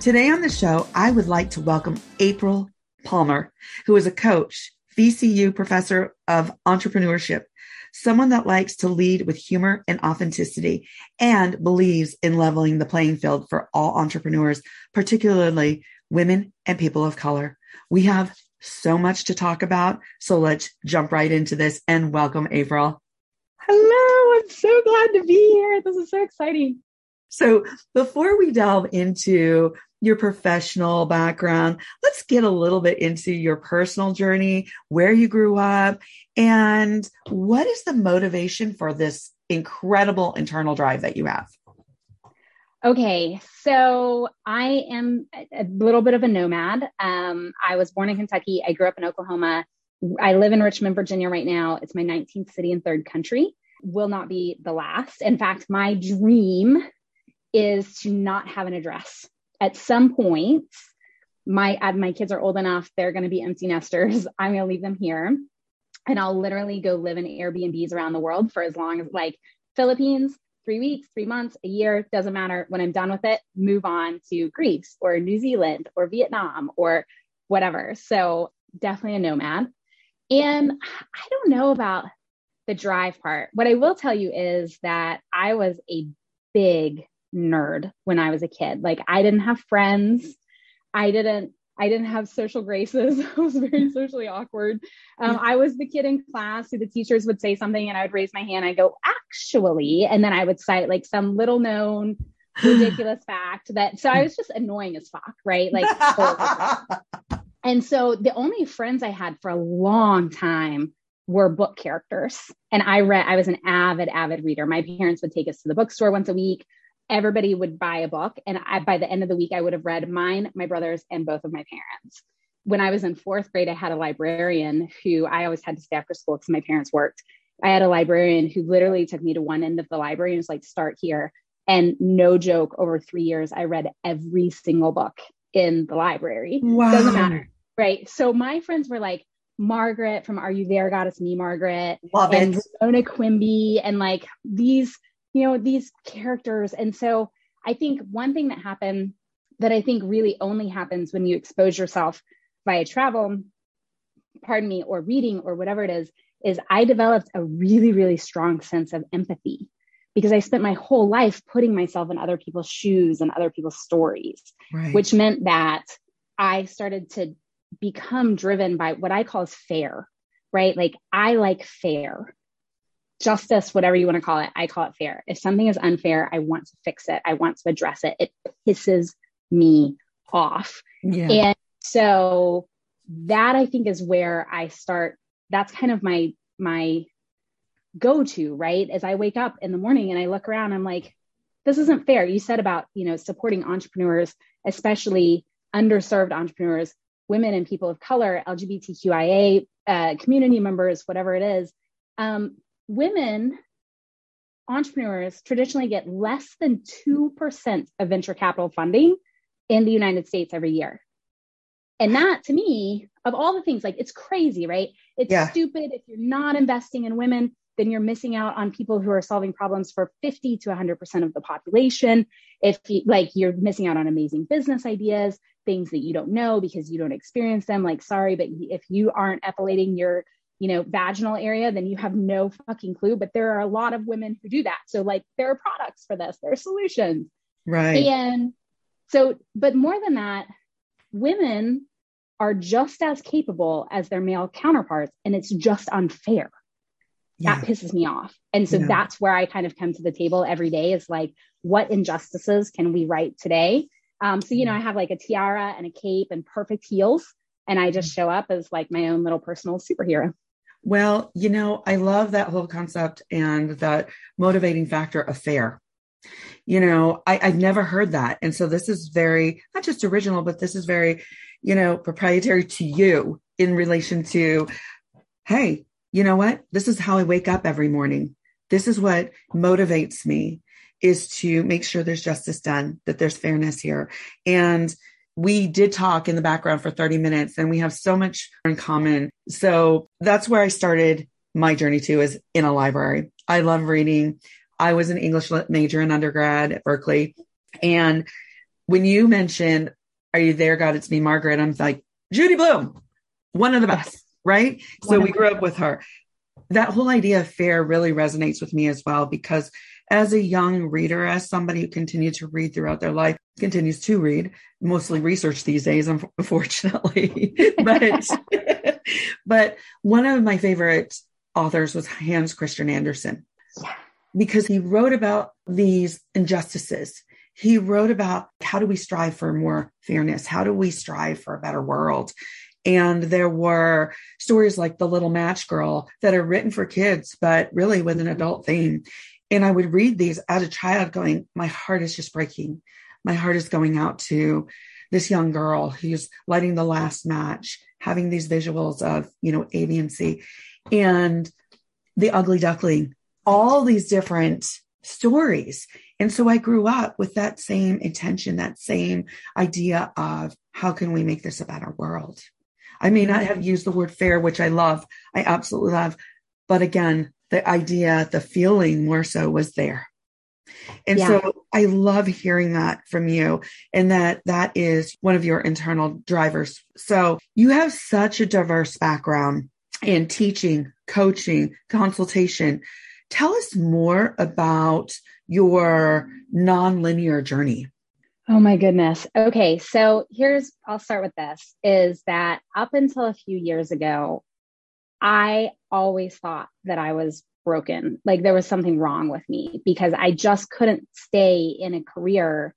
Today on the show, I would like to welcome April Palmer, who is a coach, VCU professor of entrepreneurship, someone that likes to lead with humor and authenticity, and believes in leveling the playing field for all entrepreneurs, particularly women and people of color. We have so much to talk about, so let's jump right into this and welcome April. Hello, I'm so glad to be here. This is so exciting. So before we delve into your professional background, let's get a little bit into your personal journey, where you grew up, and what is the motivation for this incredible internal drive that you have? Okay, so I am a little bit of a nomad. Um, I was born in Kentucky. I grew up in Oklahoma. I live in Richmond, Virginia right now. It's my 19th city and third country. Will not be the last. In fact, my dream is to not have an address at some point, my uh, my kids are old enough; they're going to be empty nesters. I'm going to leave them here, and I'll literally go live in Airbnbs around the world for as long as like Philippines, three weeks, three months, a year, doesn't matter. When I'm done with it, move on to Greece or New Zealand or Vietnam or whatever. So definitely a nomad. And I don't know about the drive part. What I will tell you is that I was a big nerd when I was a kid. Like I didn't have friends. I didn't I didn't have social graces. I was very socially awkward. Um, I was the kid in class who the teachers would say something and I would raise my hand. I go, actually, and then I would cite like some little known ridiculous fact that. So I was just annoying as fuck, right? Like, and so the only friends I had for a long time were book characters, and I read. I was an avid, avid reader. My parents would take us to the bookstore once a week everybody would buy a book. And I, by the end of the week, I would have read mine, my brother's, and both of my parents. When I was in fourth grade, I had a librarian who I always had to stay after school because my parents worked. I had a librarian who literally took me to one end of the library and was like, start here. And no joke, over three years, I read every single book in the library. Wow. Doesn't matter. Right. So my friends were like, Margaret from Are You There? God? It's Me, Margaret. Love and it. Ramona Quimby and like these you know, these characters. And so I think one thing that happened that I think really only happens when you expose yourself via travel, pardon me, or reading or whatever it is, is I developed a really, really strong sense of empathy because I spent my whole life putting myself in other people's shoes and other people's stories, right. which meant that I started to become driven by what I call as fair, right? Like I like fair justice, whatever you want to call it, I call it fair. If something is unfair, I want to fix it. I want to address it. It pisses me off. Yeah. And so that I think is where I start. That's kind of my, my go to, right? As I wake up in the morning and I look around, I'm like, this isn't fair. You said about, you know, supporting entrepreneurs, especially underserved entrepreneurs, women and people of color, LGBTQIA uh, community members, whatever it is. Um, women entrepreneurs traditionally get less than 2% of venture capital funding in the United States every year. And that to me, of all the things, like it's crazy, right? It's yeah. stupid. If you're not investing in women, then you're missing out on people who are solving problems for 50 to 100% of the population. If you, like you're missing out on amazing business ideas, things that you don't know because you don't experience them, like sorry, but if you aren't epilating your you know, vaginal area, then you have no fucking clue. But there are a lot of women who do that. So, like, there are products for this, there are solutions. Right. And so, but more than that, women are just as capable as their male counterparts, and it's just unfair. Yeah. That pisses me off. And so yeah. that's where I kind of come to the table every day is like, what injustices can we right today? Um, so, you know, I have like a tiara and a cape and perfect heels, and I just show up as like my own little personal superhero. Well, you know, I love that whole concept and that motivating factor of fair. you know, I, I've never heard that. And so this is very, not just original, but this is very, you know, proprietary to you in relation to, hey, you know what? This is how I wake up every morning. This is what motivates me is to make sure there's justice done, that there's fairness here. And we did talk in the background for 30 minutes and we have so much in common. So that's where I started my journey to is in a library. I love reading. I was an English major in undergrad at Berkeley. And when you mentioned, Are you there, God? It's me, Margaret, I'm like, Judy Blume, one of the best, right? So we grew up with her. That whole idea of fair really resonates with me as well, because as a young reader, as somebody who continued to read throughout their life, continues to read, mostly research these days, unfortunately. but, but one of my favorite authors was Hans Christian Andersen. Yeah because he wrote about these injustices. He wrote about how do we strive for more fairness? How do we strive for a better world? And there were stories like The Little Match Girl that are written for kids, but really with an adult theme. And I would read these as a child going, my heart is just breaking. My heart is going out to this young girl who's lighting the last match, having these visuals of, you know, A, B, and C. And the ugly duckling all these different stories. And so I grew up with that same intention, that same idea of how can we make this a better world? I may not have used the word fair, which I love. I absolutely love. But again, the idea, the feeling more so was there. And yeah. so I love hearing that from you and that that is one of your internal drivers. So you have such a diverse background in teaching, coaching, consultation. Tell us more about your nonlinear journey. Oh my goodness. Okay. So here's, I'll start with this is that up until a few years ago, I always thought that I was broken. Like there was something wrong with me because I just couldn't stay in a career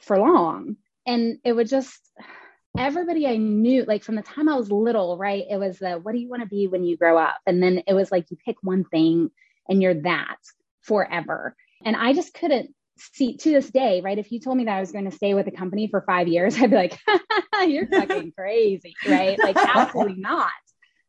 for long. And it would just, everybody I knew, like from the time I was little, right? It was the, what do you want to be when you grow up? And then it was like, you pick one thing and you're that forever. And I just couldn't see to this day, right? If you told me that I was going to stay with a company for five years, I'd be like, you're fucking crazy, right? Like, absolutely not.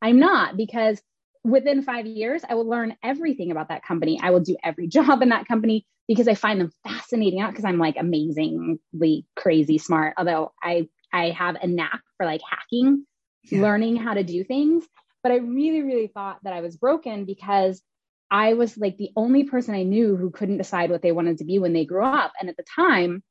I'm not because within five years, I will learn everything about that company. I will do every job in that company because I find them fascinating, not because I'm like amazingly crazy smart, although I, I have a knack for like hacking, yeah. learning how to do things. But I really, really thought that I was broken because I was like the only person I knew who couldn't decide what they wanted to be when they grew up. And at the time,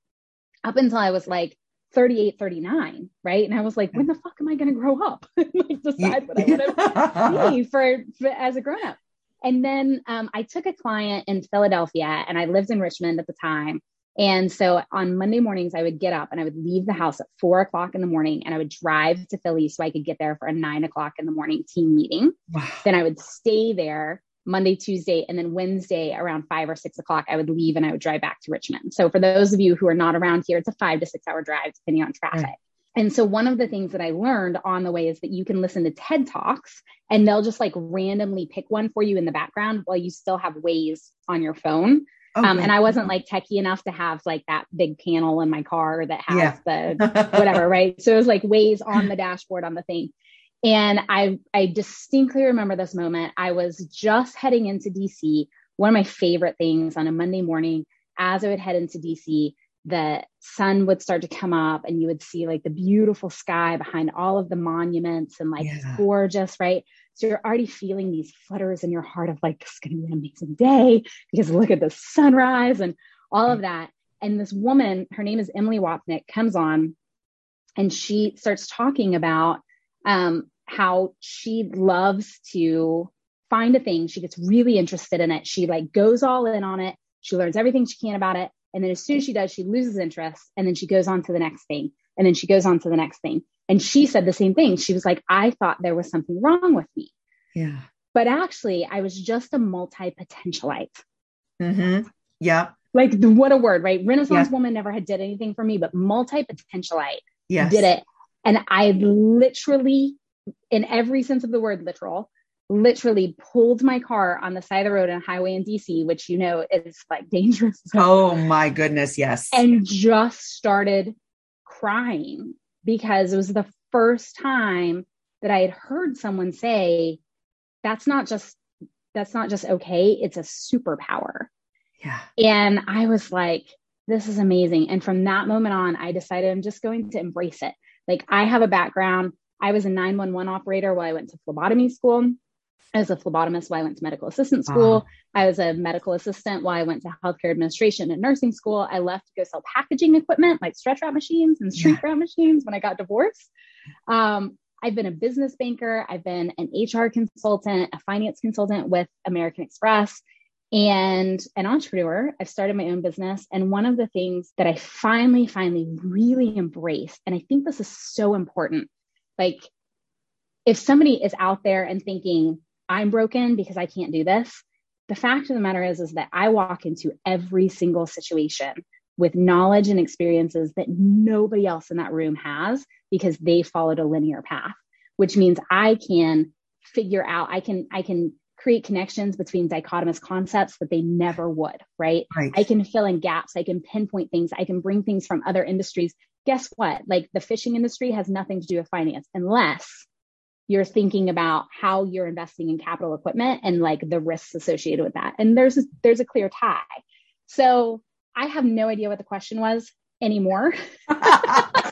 up until I was like 38, 39, right? And I was like, when the fuck am I going to grow up? like decide what I want to be for, for, as a grown up. And then um, I took a client in Philadelphia and I lived in Richmond at the time. And so on Monday mornings, I would get up and I would leave the house at four o'clock in the morning and I would drive to Philly so I could get there for a nine o'clock in the morning team meeting. Wow. Then I would stay there Monday, Tuesday, and then Wednesday around five or six o'clock, I would leave and I would drive back to Richmond. So for those of you who are not around here, it's a five to six hour drive depending on traffic. Right. And so one of the things that I learned on the way is that you can listen to TED Talks and they'll just like randomly pick one for you in the background while you still have Waze on your phone. Okay. Um, and I wasn't like techie enough to have like that big panel in my car that has yeah. the whatever, right? So it was like Waze on the dashboard on the thing. And I, I distinctly remember this moment. I was just heading into DC. One of my favorite things on a Monday morning, as I would head into DC, the sun would start to come up and you would see like the beautiful sky behind all of the monuments and like yeah. gorgeous, right? So you're already feeling these flutters in your heart of like, this is going to be an amazing day because look at the sunrise and all of that. And this woman, her name is Emily Wapnick, comes on and she starts talking about um, how she loves to find a thing. She gets really interested in it. She like goes all in on it. She learns everything she can about it. And then as soon as she does, she loses interest and then she goes on to the next thing. And then she goes on to the next thing. And she said the same thing. She was like, I thought there was something wrong with me. Yeah. But actually, I was just a multi potentialite. Mm-hmm. Yeah. Like what a word, right? Renaissance yeah. woman never had did anything for me, but multi potentialite yes. did it. And I literally in every sense of the word literal literally pulled my car on the side of the road on a highway in DC, which you know is like dangerous. Oh my goodness, yes. And just started crying because it was the first time that I had heard someone say, that's not just that's not just okay, it's a superpower. Yeah. And I was like, this is amazing. And from that moment on, I decided I'm just going to embrace it. Like I have a background. I was a 911 operator while I went to phlebotomy school. I was a phlebotomist while I went to medical assistant school. Uh-huh. I was a medical assistant while I went to healthcare administration and nursing school. I left to go sell packaging equipment like stretch wrap machines and shrink wrap machines when I got divorced. Um, I've been a business banker. I've been an HR consultant, a finance consultant with American Express, and an entrepreneur. I've started my own business. And one of the things that I finally, finally really embrace, and I think this is so important, like if somebody is out there and thinking, I'm broken because I can't do this. The fact of the matter is, is that I walk into every single situation with knowledge and experiences that nobody else in that room has because they followed a linear path, which means I can figure out, I can, I can create connections between dichotomous concepts that they never would, right? right? I can fill in gaps, I can pinpoint things, I can bring things from other industries. Guess what? Like the fishing industry has nothing to do with finance unless you're thinking about how you're investing in capital equipment and like the risks associated with that. And there's a, there's a clear tie. So I have no idea what the question was anymore. I've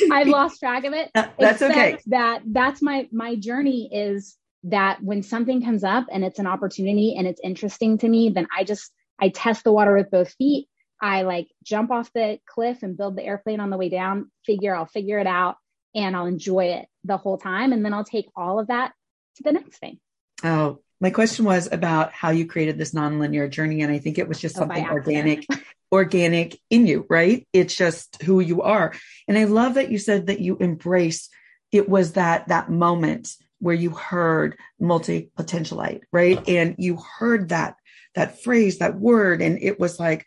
lost track of it. Uh, that's okay. That that's my my journey is that when something comes up and it's an opportunity and it's interesting to me, then I just I test the water with both feet. I like jump off the cliff and build the airplane on the way down, figure I'll figure it out and I'll enjoy it the whole time. And then I'll take all of that to the next thing. Oh, my question was about how you created this nonlinear journey. And I think it was just oh, something organic, organic in you, right? It's just who you are. And I love that you said that you embrace it was that, that moment where you heard multi-potentialite, right? And you heard that, that phrase, that word. And it was like,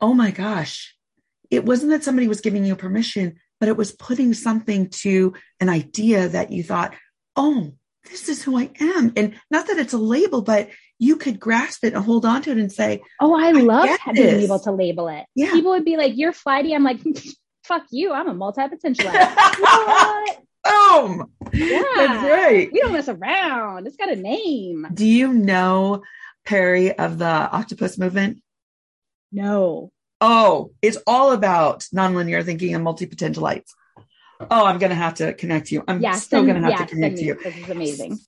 oh my gosh, it wasn't that somebody was giving you permission but it was putting something to an idea that you thought, oh, this is who I am. And not that it's a label, but you could grasp it and hold on to it and say, Oh, I, I love being able to label it. Yeah. People would be like, You're flighty. I'm like, fuck you. I'm a multi-potential. Boom. Yeah. That's right. We don't mess around. It's got a name. Do you know Perry of the octopus movement? No. Oh, it's all about nonlinear thinking and multi-potentialites. Oh, I'm going to have to connect you. I'm yeah, still going to have yeah, to connect you. This is amazing.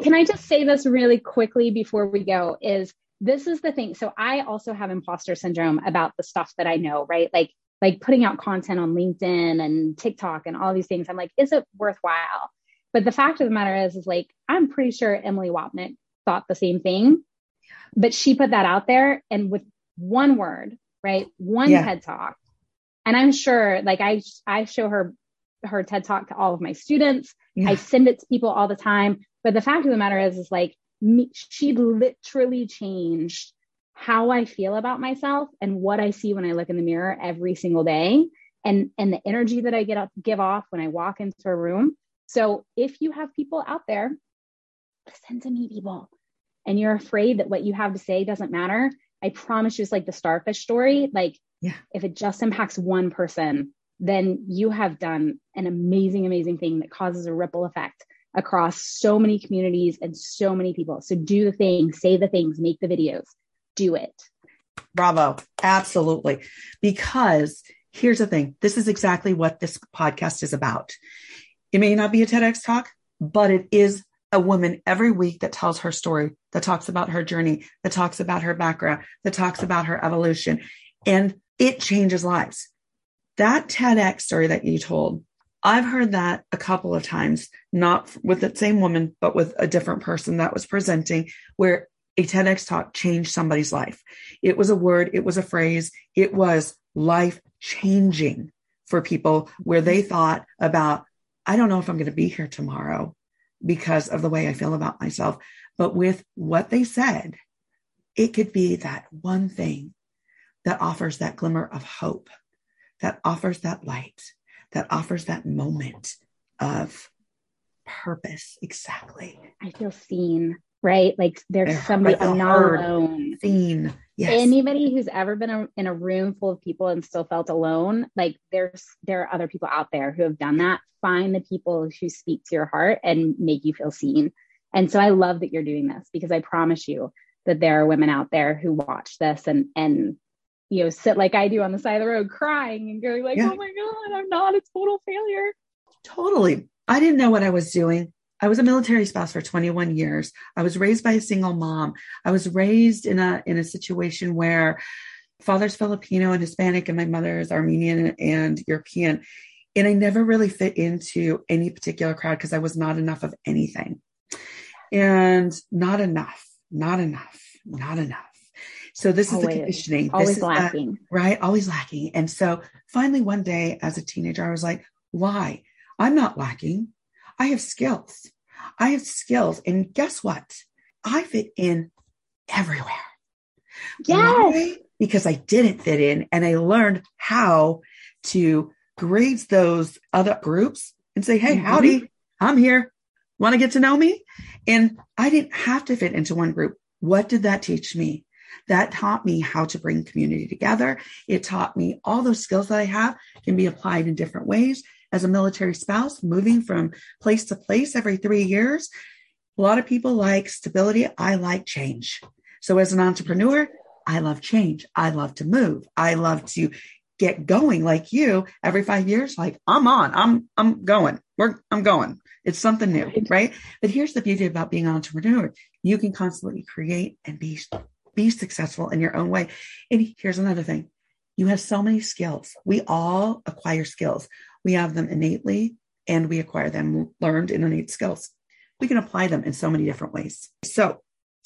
Can I just say this really quickly before we go? Is this is the thing. So I also have imposter syndrome about the stuff that I know, right? Like like putting out content on LinkedIn and TikTok and all these things. I'm like, is it worthwhile? But the fact of the matter is, is like I'm pretty sure Emily Wapnick thought the same thing, but she put that out there, and with one word, right? One yeah. TED talk. And I'm sure like I I show her her TED talk to all of my students. Yeah. I send it to people all the time. But the fact of the matter is, is like me, she literally changed how I feel about myself and what I see when I look in the mirror every single day and and the energy that I get up give off when I walk into a room. So if you have people out there, listen to me, people, and you're afraid that what you have to say doesn't matter, I promise you, it's like the starfish story. Like, yeah. if it just impacts one person, then you have done an amazing, amazing thing that causes a ripple effect across so many communities and so many people. So do the thing, say the things, make the videos, do it. Bravo. Absolutely. Because here's the thing this is exactly what this podcast is about. It may not be a TEDx talk, but it is a woman every week that tells her story, that talks about her journey, that talks about her background, that talks about her evolution. And it changes lives. That TEDx story that you told, I've heard that a couple of times, not with the same woman, but with a different person that was presenting, where a TEDx talk changed somebody's life. It was a word, it was a phrase, it was life changing for people where they thought about, I don't know if I'm going to be here tomorrow because of the way I feel about myself. But with what they said, it could be that one thing that offers that glimmer of hope, that offers that light, that offers that moment of purpose. Exactly. I feel seen, right? Like there's They're- somebody, they're I'm not alone. Seen. Yes. Anybody who's ever been a, in a room full of people and still felt alone, like there's there are other people out there who have done that. Find the people who speak to your heart and make you feel seen. And so I love that you're doing this because I promise you that there are women out there who watch this and and you know sit like I do on the side of the road crying and going like, Yeah. "Oh my god, I'm not a total failure." Totally. I didn't know what I was doing. I was a military spouse for 21 years. I was raised by a single mom. I was raised in a in a situation where father's Filipino and Hispanic and my mother is Armenian and European. And I never really fit into any particular crowd because I was not enough of anything. And not enough, not enough, not enough. So this is the Always. conditioning. This Always is that- lacking. right? Always lacking. And so finally, one day as a teenager, I was like, why? I'm not lacking. I have skills. I have skills. And guess what? I fit in everywhere. Yes. Why? Because I didn't fit in and I learned how to grade those other groups and say, hey, Mhm. howdy, I'm here. Want to get to know me? And I didn't have to fit into one group. What did that teach me? That taught me how to bring community together. It taught me all those skills that I have can be applied in different ways. As a military spouse, moving from place to place every three years, a lot of people like stability. I like change. So as an entrepreneur, I love change. I love to move. I love to get going like you every five years. Like I'm on, I'm, I'm going, we're, I'm going. It's something new, Right. right? But here's the beauty about being an entrepreneur. You can constantly create and be, be successful in your own way. And here's another thing. You have so many skills. We all acquire skills. We have them innately and we acquire them learned and innate skills. We can apply them in so many different ways. So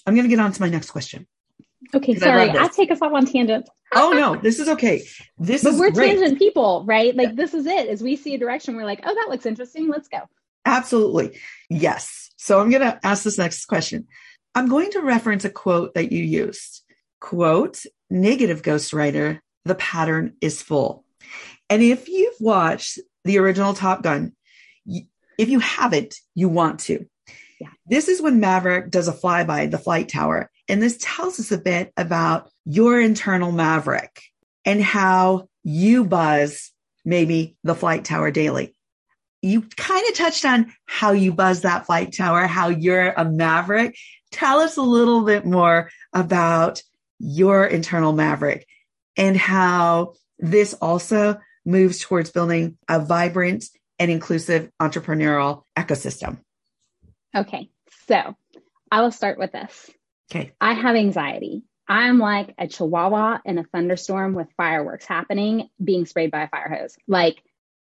I'm going to get on to my next question. Okay, sorry. love I take us off on tangents. Oh no, this is okay. This But is we're great. tangent people, right? Like this is it. As we see a direction, we're like, oh, that looks interesting. Let's go. Absolutely. Yes. So I'm going to ask this next question. I'm going to reference a quote that you used. Quote, negative ghostwriter, the pattern is full. And if you've watched the original Top Gun, if you haven't, you want to. Yeah. This is when Maverick does a flyby the flight tower. And this tells us a bit about your internal Maverick and how you buzz maybe the flight tower daily you kind of touched on how you buzz that flight tower, how you're a maverick. Tell us a little bit more about your internal maverick and how this also moves towards building a vibrant and inclusive entrepreneurial ecosystem. Okay, so I will start with this. Okay. I have anxiety. I'm like a chihuahua in a thunderstorm with fireworks happening, being sprayed by a fire hose. Like,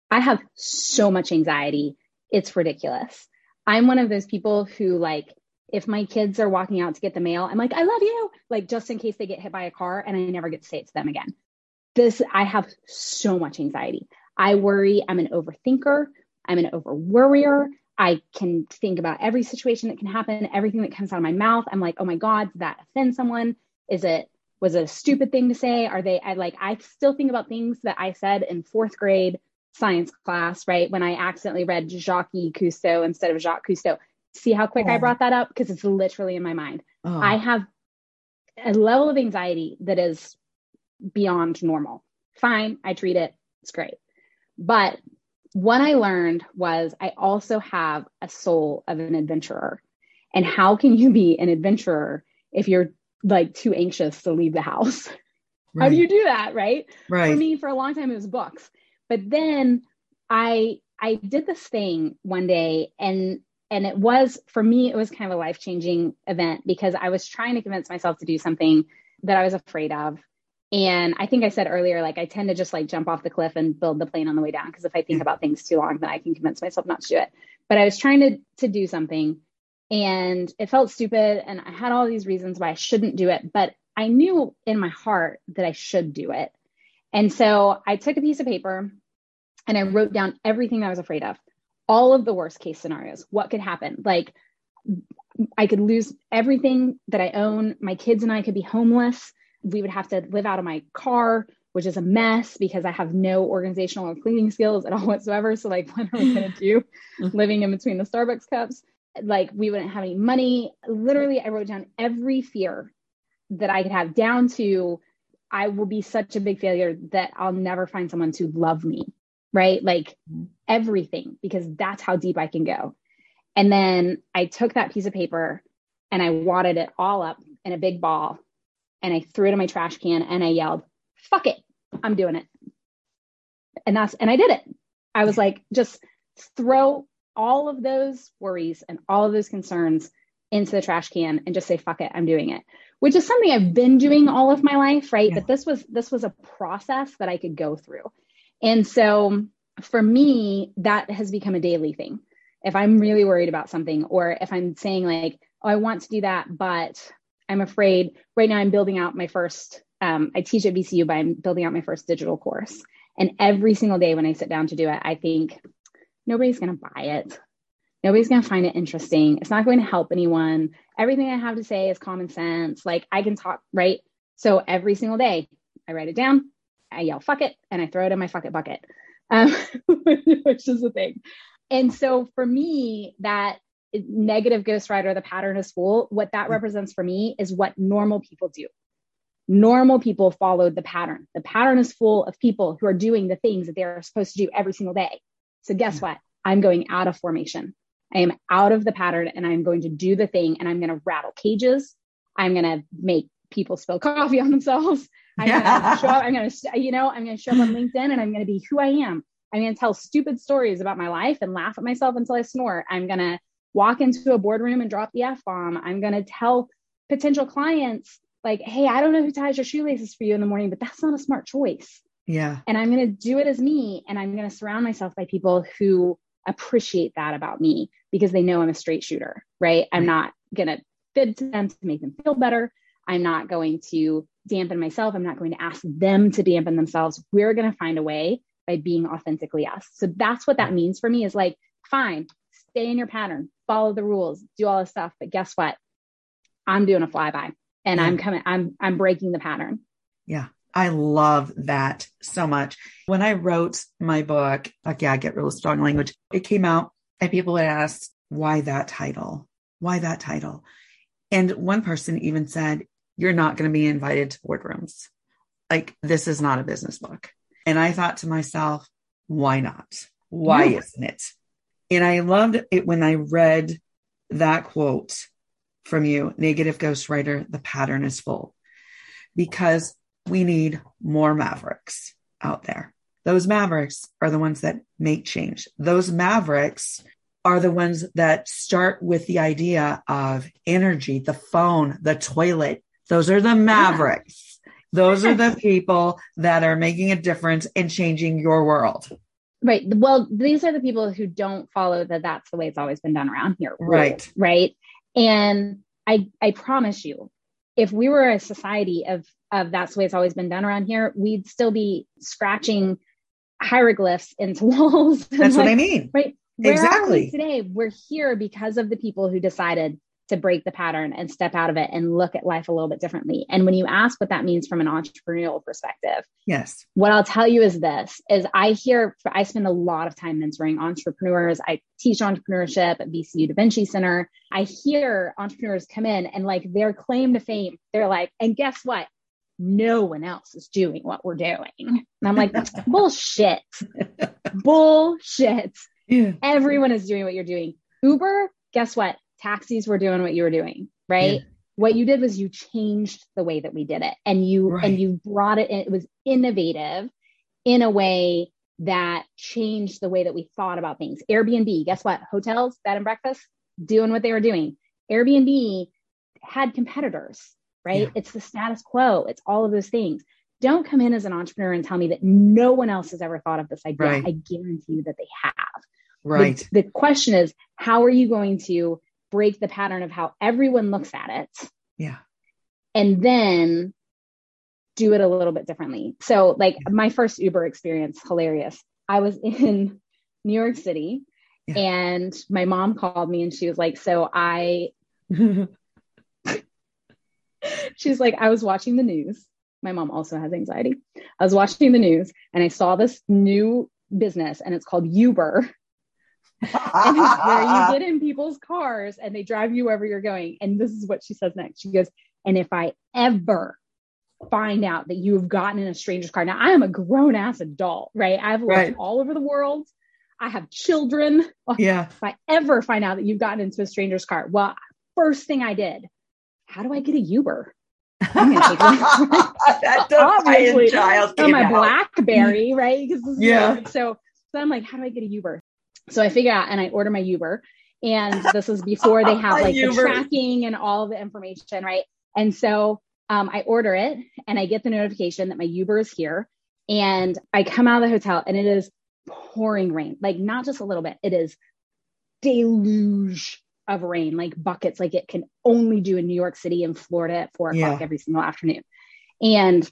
I have so much anxiety. It's ridiculous. I'm one of those people who, like, if my kids are walking out to get the mail, I'm like, I love you, like, just in case they get hit by a car and I never get to say it to them again. This, I have so much anxiety. I worry. I'm an overthinker. I'm an over worrier. I can think about every situation that can happen, everything that comes out of my mouth. I'm like, oh my God, did that offend someone? Is it, was it a stupid thing to say? Are they, I like, I still think about things that I said in fourth grade science class, right? When I accidentally read Jacques Cousteau instead of Jacques Cousteau. See how quick I Oh. brought that up? Because it's literally in my mind. Oh, I have a level of anxiety that is beyond normal. Fine, I treat it, it's great. But what I learned was I also have a soul of an adventurer. And how can you be an adventurer if you're like too anxious to leave the house? How do you do that, right? right. for me for a long time it was books but then i i did this thing one day and and it was for me it was kind of a life changing event because i was trying to convince myself to do something that i was afraid of and i think i said earlier like i tend to just like jump off the cliff and build the plane on the way down because if i think mm-hmm. about things too long then i can convince myself not to do it but i was trying to to do something and it felt stupid and i had all these reasons why i shouldn't do it but i knew in my heart that i should do it and so I took a piece of paper and I wrote down everything that I was afraid of, all of the worst case scenarios. What could happen? Like, I could lose everything that I own. My kids and I could be homeless. We would have to live out of my car. which is a mess because I have no organizational or cleaning skills at all whatsoever. So, like, what are we going to do living in between the Starbucks cups? Like, we wouldn't have any money. Literally, I wrote down every fear that I could have down to I will be such a big failure that I'll never find someone to love me, right? Like, mm-hmm. everything, because that's how deep I can go. And then I took that piece of paper and I wadded it all up in a big ball and I threw it in my trash can and I yelled, fuck it, I'm doing it. And that's, and I did it. I was like, just throw all of those worries and all of those concerns into the trash can and just say, fuck it, I'm doing it, which is something I've been doing all of my life. Right. Yeah. But this was, this was a process that I could go through. And so for me, that has become a daily thing. If I'm really worried about something, or if I'm saying like, oh, I want to do that, but I'm afraid right now I'm building out my first um, I teach at VCU, but I'm building out my first digital course. And every single day when I sit down to do it, I think nobody's going to buy it. Nobody's going to find it interesting. It's not going to help anyone. Everything I have to say is common sense. Like I can talk, right? So every single day, I write it down, I yell, fuck it, and I throw it in my fuck it bucket, um, which is the thing. And so for me, that negative ghostwriter, the pattern is full, what that mm. represents for me is what normal people do normal people followed the pattern. The pattern is full of people who are doing the things that they're supposed to do every single day. So guess mm. what? I'm going out of formation. I am out of the pattern and I'm going to do the thing and I'm going to rattle cages. I'm going to make people spill coffee on themselves. I'm going to show up, I'm going to, you know, I'm going to show up on LinkedIn and I'm going to be who I am. I'm going to tell stupid stories about my life and laugh at myself until I snort. I'm going to walk into a boardroom and drop the F bomb. I'm going to tell potential clients like, hey, I don't know who ties your shoelaces for you in the morning, but that's not a smart choice. Yeah. And I'm going to do it as me. And I'm going to surround myself by people who appreciate that about me because they know I'm a straight shooter, right? I'm not going to fib to them to make them feel better. I'm not going to dampen myself. I'm not going to ask them to dampen themselves. We're going to find a way by being authentically us. So that's what that means for me is like, fine, stay in your pattern, follow the rules, do all this stuff. But guess what? I'm doing a flyby and yeah. I'm coming, I'm, I'm breaking the pattern. Yeah. I love that so much. When I wrote my book, like, yeah, I get real strong language. It came out and people would ask, why that title? Why that title? And one person even said, you're not going to be invited to boardrooms. Like, this is not a business book. And I thought to myself, why not? Why yeah. isn't it? And I loved it when I read that quote from you, negative ghostwriter, the pattern is full because we need more mavericks out there. Those mavericks are the ones that make change. Those mavericks are the ones that start with the idea of energy, the phone, the toilet. Those are the mavericks. Those are the people that are making a difference and changing your world. Right. Well, these are the people who don't follow that that's the way it's always been done around here. Right. Right. And I, I promise you, if we were a society of, of that's the way it's always been done around here, we'd still be scratching hieroglyphs into walls. That's like, what I mean. Right. Where exactly. today, we're here because of the people who decided to break the pattern and step out of it and look at life a little bit differently. And when you ask what that means from an entrepreneurial perspective, yes, what I'll tell you is this is I hear I spend a lot of time mentoring entrepreneurs. I teach entrepreneurship at VCU Da Vinci Center. I hear entrepreneurs come in and like their claim to fame, they're like, and guess what? No one else is doing what we're doing. And I'm like, bullshit. bullshit. Yeah. Everyone is doing what you're doing. Uber, guess what? Taxis were doing what you were doing, right? Yeah. What you did was you changed the way that we did it and you right. and you brought it in, it was innovative in a way that changed the way that we thought about things. Airbnb, guess what? Hotels, bed and breakfast, doing what they were doing. Airbnb had competitors, right? Yeah. It's the status quo, it's all of those things. Don't come in as an entrepreneur and tell me that no one else has ever thought of this idea. Right. I guarantee you that they have. Right. The, the question is, how are you going to break the pattern of how everyone looks at it. Yeah. And then do it a little bit differently. So, like my first Uber experience, hilarious. I was in New York City yeah. and my mom called me and she was like, So I, she's like, I was watching the news my mom also has anxiety. I was watching the news and I saw this new business and it's called Uber. and it's where you get in people's cars and they drive you wherever you're going. And this is what she says next. She goes, And if I ever find out that you've gotten in a stranger's car, now I am a grown ass adult, right? I've lived right. all over the world. I have children. Yeah. If I ever find out that you've gotten into a stranger's car, well, first thing I did, how do I get a Uber? that obviously on my out. BlackBerry, right? Yeah. So, so I'm like, how do I get a Uber? So I figure out and I order my Uber. And this is before they have like the tracking and all the information, right? And so um, I order it and I get the notification that my Uber is here. And I come out of the hotel and it is pouring rain, like not just a little bit, it is deluge of rain, like buckets, like it can only do in New York City and Florida at four o'clock yeah. every single afternoon. And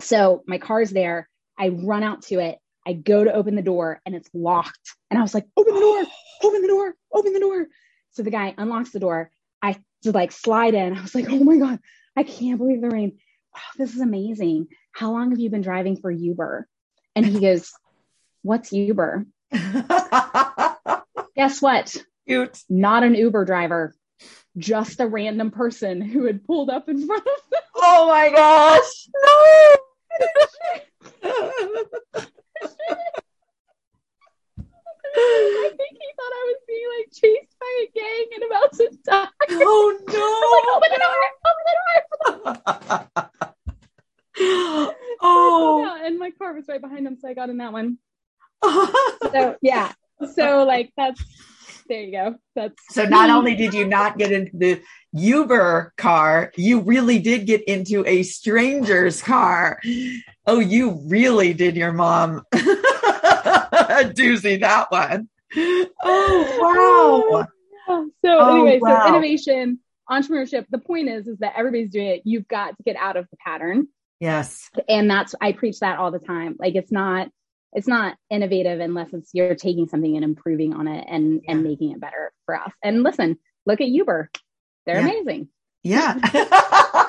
so my car's there. I run out to it. I go to open the door and it's locked. And I was like, open the door, open the door, open the door. So the guy unlocks the door. I just like slide in. I was like, oh my God, I can't believe the rain. Wow, this is amazing. How long have you been driving for Uber? And he goes, What's Uber? Guess what? Cute. Not an Uber driver, just a random person who had pulled up in front of them. Oh my gosh. No. I think he thought I was being like chased by a gang and about to die. Oh no! like, open the door! Open the door! oh, and my car was right behind him, so I got in that one. so yeah, so like that's there you go. That's so not only did you not get into the Uber car, you really did get into a stranger's car. Oh, you really did your mom a doozy that one. Oh wow. Oh, so oh, anyway, wow. so innovation, entrepreneurship, the point is is that everybody's doing it. You've got to get out of the pattern. Yes. And that's I preach that all the time. Like it's not it's not innovative unless it's you're taking something and improving on it and yeah. and making it better for us. And listen, look at Uber. They're yeah. amazing. Yeah.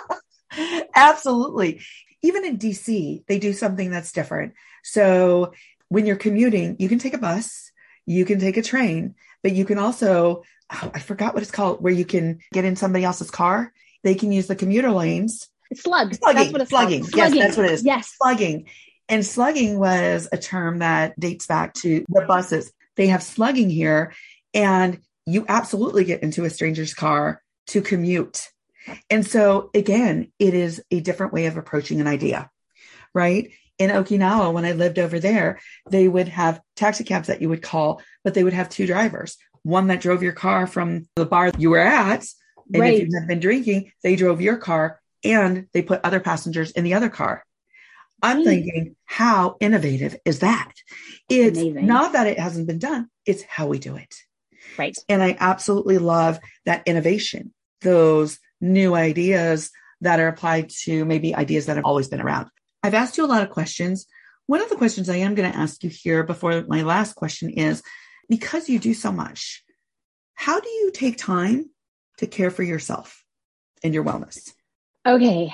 Absolutely. Even in DC, they do something that's different. So when you're commuting, you can take a bus, you can take a train, but you can also, oh, I forgot what it's called, where you can get in somebody else's car. They can use the commuter lanes. It's slug. Slugging. That's what it's slugging. Called. Slugging. Yes, that's what it is. Yes. Slugging. And slugging was a term that dates back to the buses. They have slugging here, and you absolutely get into a stranger's car to commute. And so, again, it is a different way of approaching an idea, right? In Okinawa, when I lived over there, they would have taxi cabs that you would call, but they would have two drivers one that drove your car from the bar you were at. And right. if you had been drinking, they drove your car and they put other passengers in the other car. I'm thinking, how innovative is that? It's Amazing. not that it hasn't been done, it's how we do it. Right. And I absolutely love that innovation, those new ideas that are applied to maybe ideas that have always been around. I've asked you a lot of questions. One of the questions I am going to ask you here before my last question is because you do so much, how do you take time to care for yourself and your wellness? Okay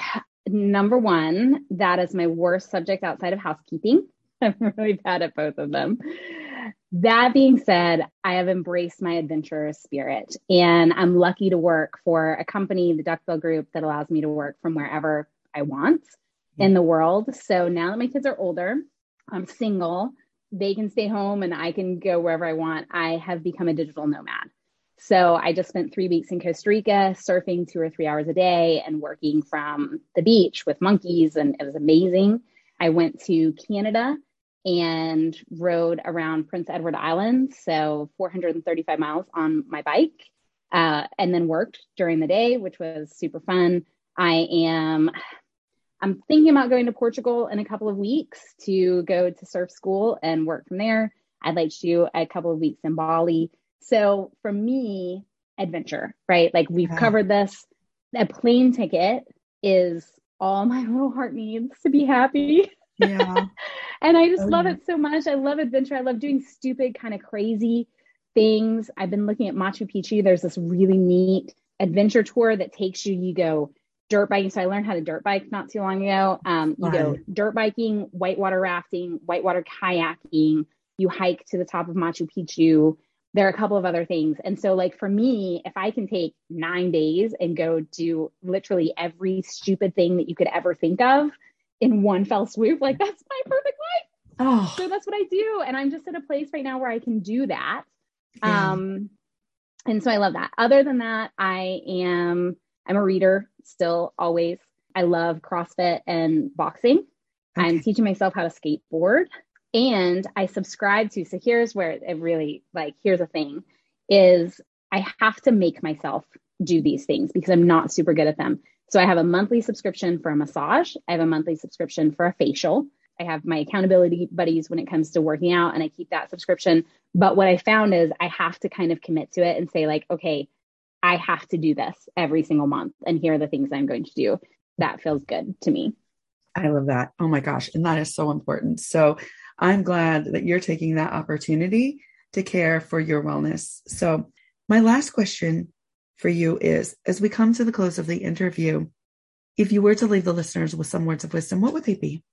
number one, that is my worst subject outside of housekeeping. I'm really bad at both of them. That being said, I have embraced my adventurous spirit and I'm lucky to work for a company, the Duckbill Group, that allows me to work from wherever I want hmm. in the world. So now that my kids are older, I'm single, they can stay home and I can go wherever I want. I have become a digital nomad. So I just spent three weeks in Costa Rica surfing two or three hours a day and working from the beach with monkeys, and it was amazing. I went to Canada and rode around Prince Edward Island, so 435 miles on my bike, uh, and then worked during the day, which was super fun. I am I'm thinking about going to Portugal in a couple of weeks to go to surf school and work from there. I'd like to do a couple of weeks in Bali so for me, adventure, right? Like we've yeah. covered this. A plane ticket is all my little heart needs to be happy. Yeah. and I just oh, love yeah. it so much. I love adventure. I love doing stupid, kind of crazy things. I've been looking at Machu Picchu. There's this really neat adventure tour that takes you, you go dirt biking. So I learned how to dirt bike not too long ago. Um, you go dirt biking, whitewater rafting, whitewater kayaking. You hike to the top of Machu Picchu. There are a couple of other things. And so, like for me, if I can take nine days and go do literally every stupid thing that you could ever think of in one fell swoop, like that's my perfect life. Oh. So that's what I do. And I'm just in a place right now where I can do that. Yeah. Um, and so I love that. Other than that, I am I'm a reader still always. I love CrossFit and boxing. Okay. I'm teaching myself how to skateboard and I subscribe to so here's where it really like here's a thing is I have to make myself do these things because I'm not super good at them. So I have a monthly subscription for a massage, I have a monthly subscription for a facial. I have my accountability buddies when it comes to working out and I keep that subscription. But what I found is I have to kind of commit to it and say, like, okay, I have to do this every single month. And here are the things I'm going to do. That feels good to me. I love that. Oh my gosh. And that is so important. So I'm glad that you're taking that opportunity to care for your wellness. So, my last question for you is as we come to the close of the interview, if you were to leave the listeners with some words of wisdom, what would they be?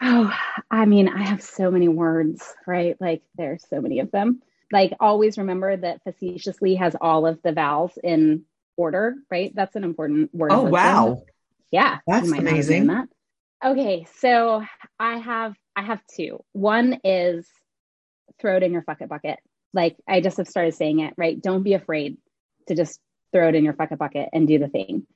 Oh, I mean, I have so many words, right? Like there's so many of them. Like always remember that facetiously has all of the vowels in order, right? That's an important word. Oh, wow. Yeah. That's amazing. That. Okay. So I have, I have two. One is throw it in your fuck it bucket. Like I just have started saying it, right? Don't be afraid to just throw it in your fuck it bucket and do the thing.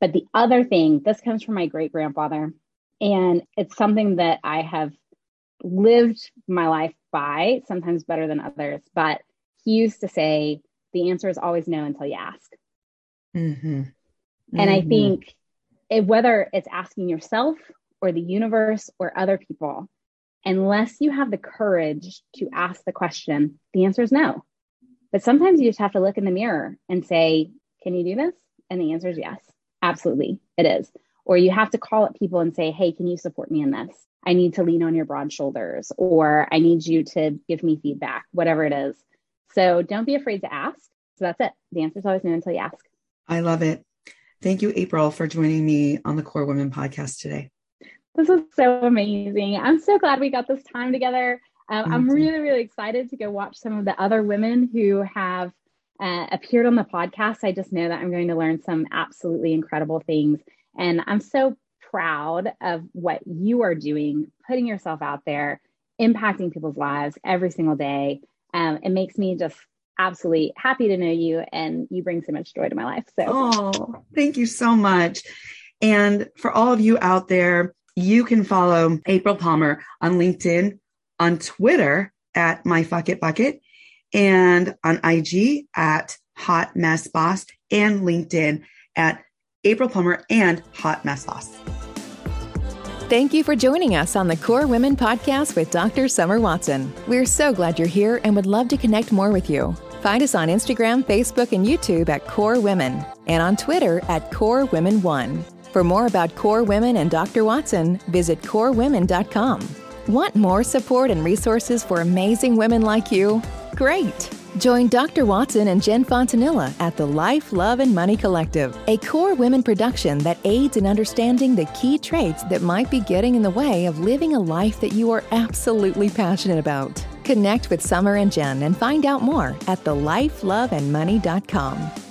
But the other thing, this comes from my great grandfather and it's something that I have lived my life by, sometimes better than others. But he used to say, the answer is always no until you ask. Mm-hmm. Mm-hmm. And I mm-hmm. think it, whether it's asking yourself or the universe or other people, unless you have the courage to ask the question, the answer is no. But sometimes you just have to look in the mirror and say, Can you do this? And the answer is yes, absolutely, it is or you have to call up people and say, Hey, can you support me in this? I need to lean on your broad shoulders, or I need you to give me feedback, whatever it is. So don't be afraid to ask. So that's it. The answer is always no until you ask. I love it. Thank you, April, for joining me on the KORE Women podcast today. This is so amazing. I'm so glad we got this time together. Um, I'm really, really excited to go watch some of the other women who have uh, appeared on the podcast. I just know that I'm going to learn some absolutely incredible things. And I'm so proud of what you are doing, putting yourself out there, impacting people's lives every single day. Um, it makes me just absolutely happy to know you, and you bring so much joy to my life. So, oh, thank you so much. And for all of you out there, you can follow April Palmer on LinkedIn, on Twitter at My Fuck It Bucket, and on IG at Hot Mess Boss, and LinkedIn at April Palmer, and Hot Mess Boss. Thank you for joining us on the KORE Women podcast with Dr. Summer Watson. We're so glad you're here and would love to connect more with you. Find us on Instagram, Facebook, and YouTube at KORE Women and on Twitter at KORE Women One. For more about KORE Women and Dr. Watson, visit corewomen.com. Want more support and resources for amazing women like you? Great! Join Dr. Watson and Jen Fontanilla at the Life, Love, and Money Collective, a KORE Women production that aids in understanding the key traits that might be getting in the way of living a life that you are absolutely passionate about. Connect with Summer and Jen and find out more at thelifeloveandmoney.com.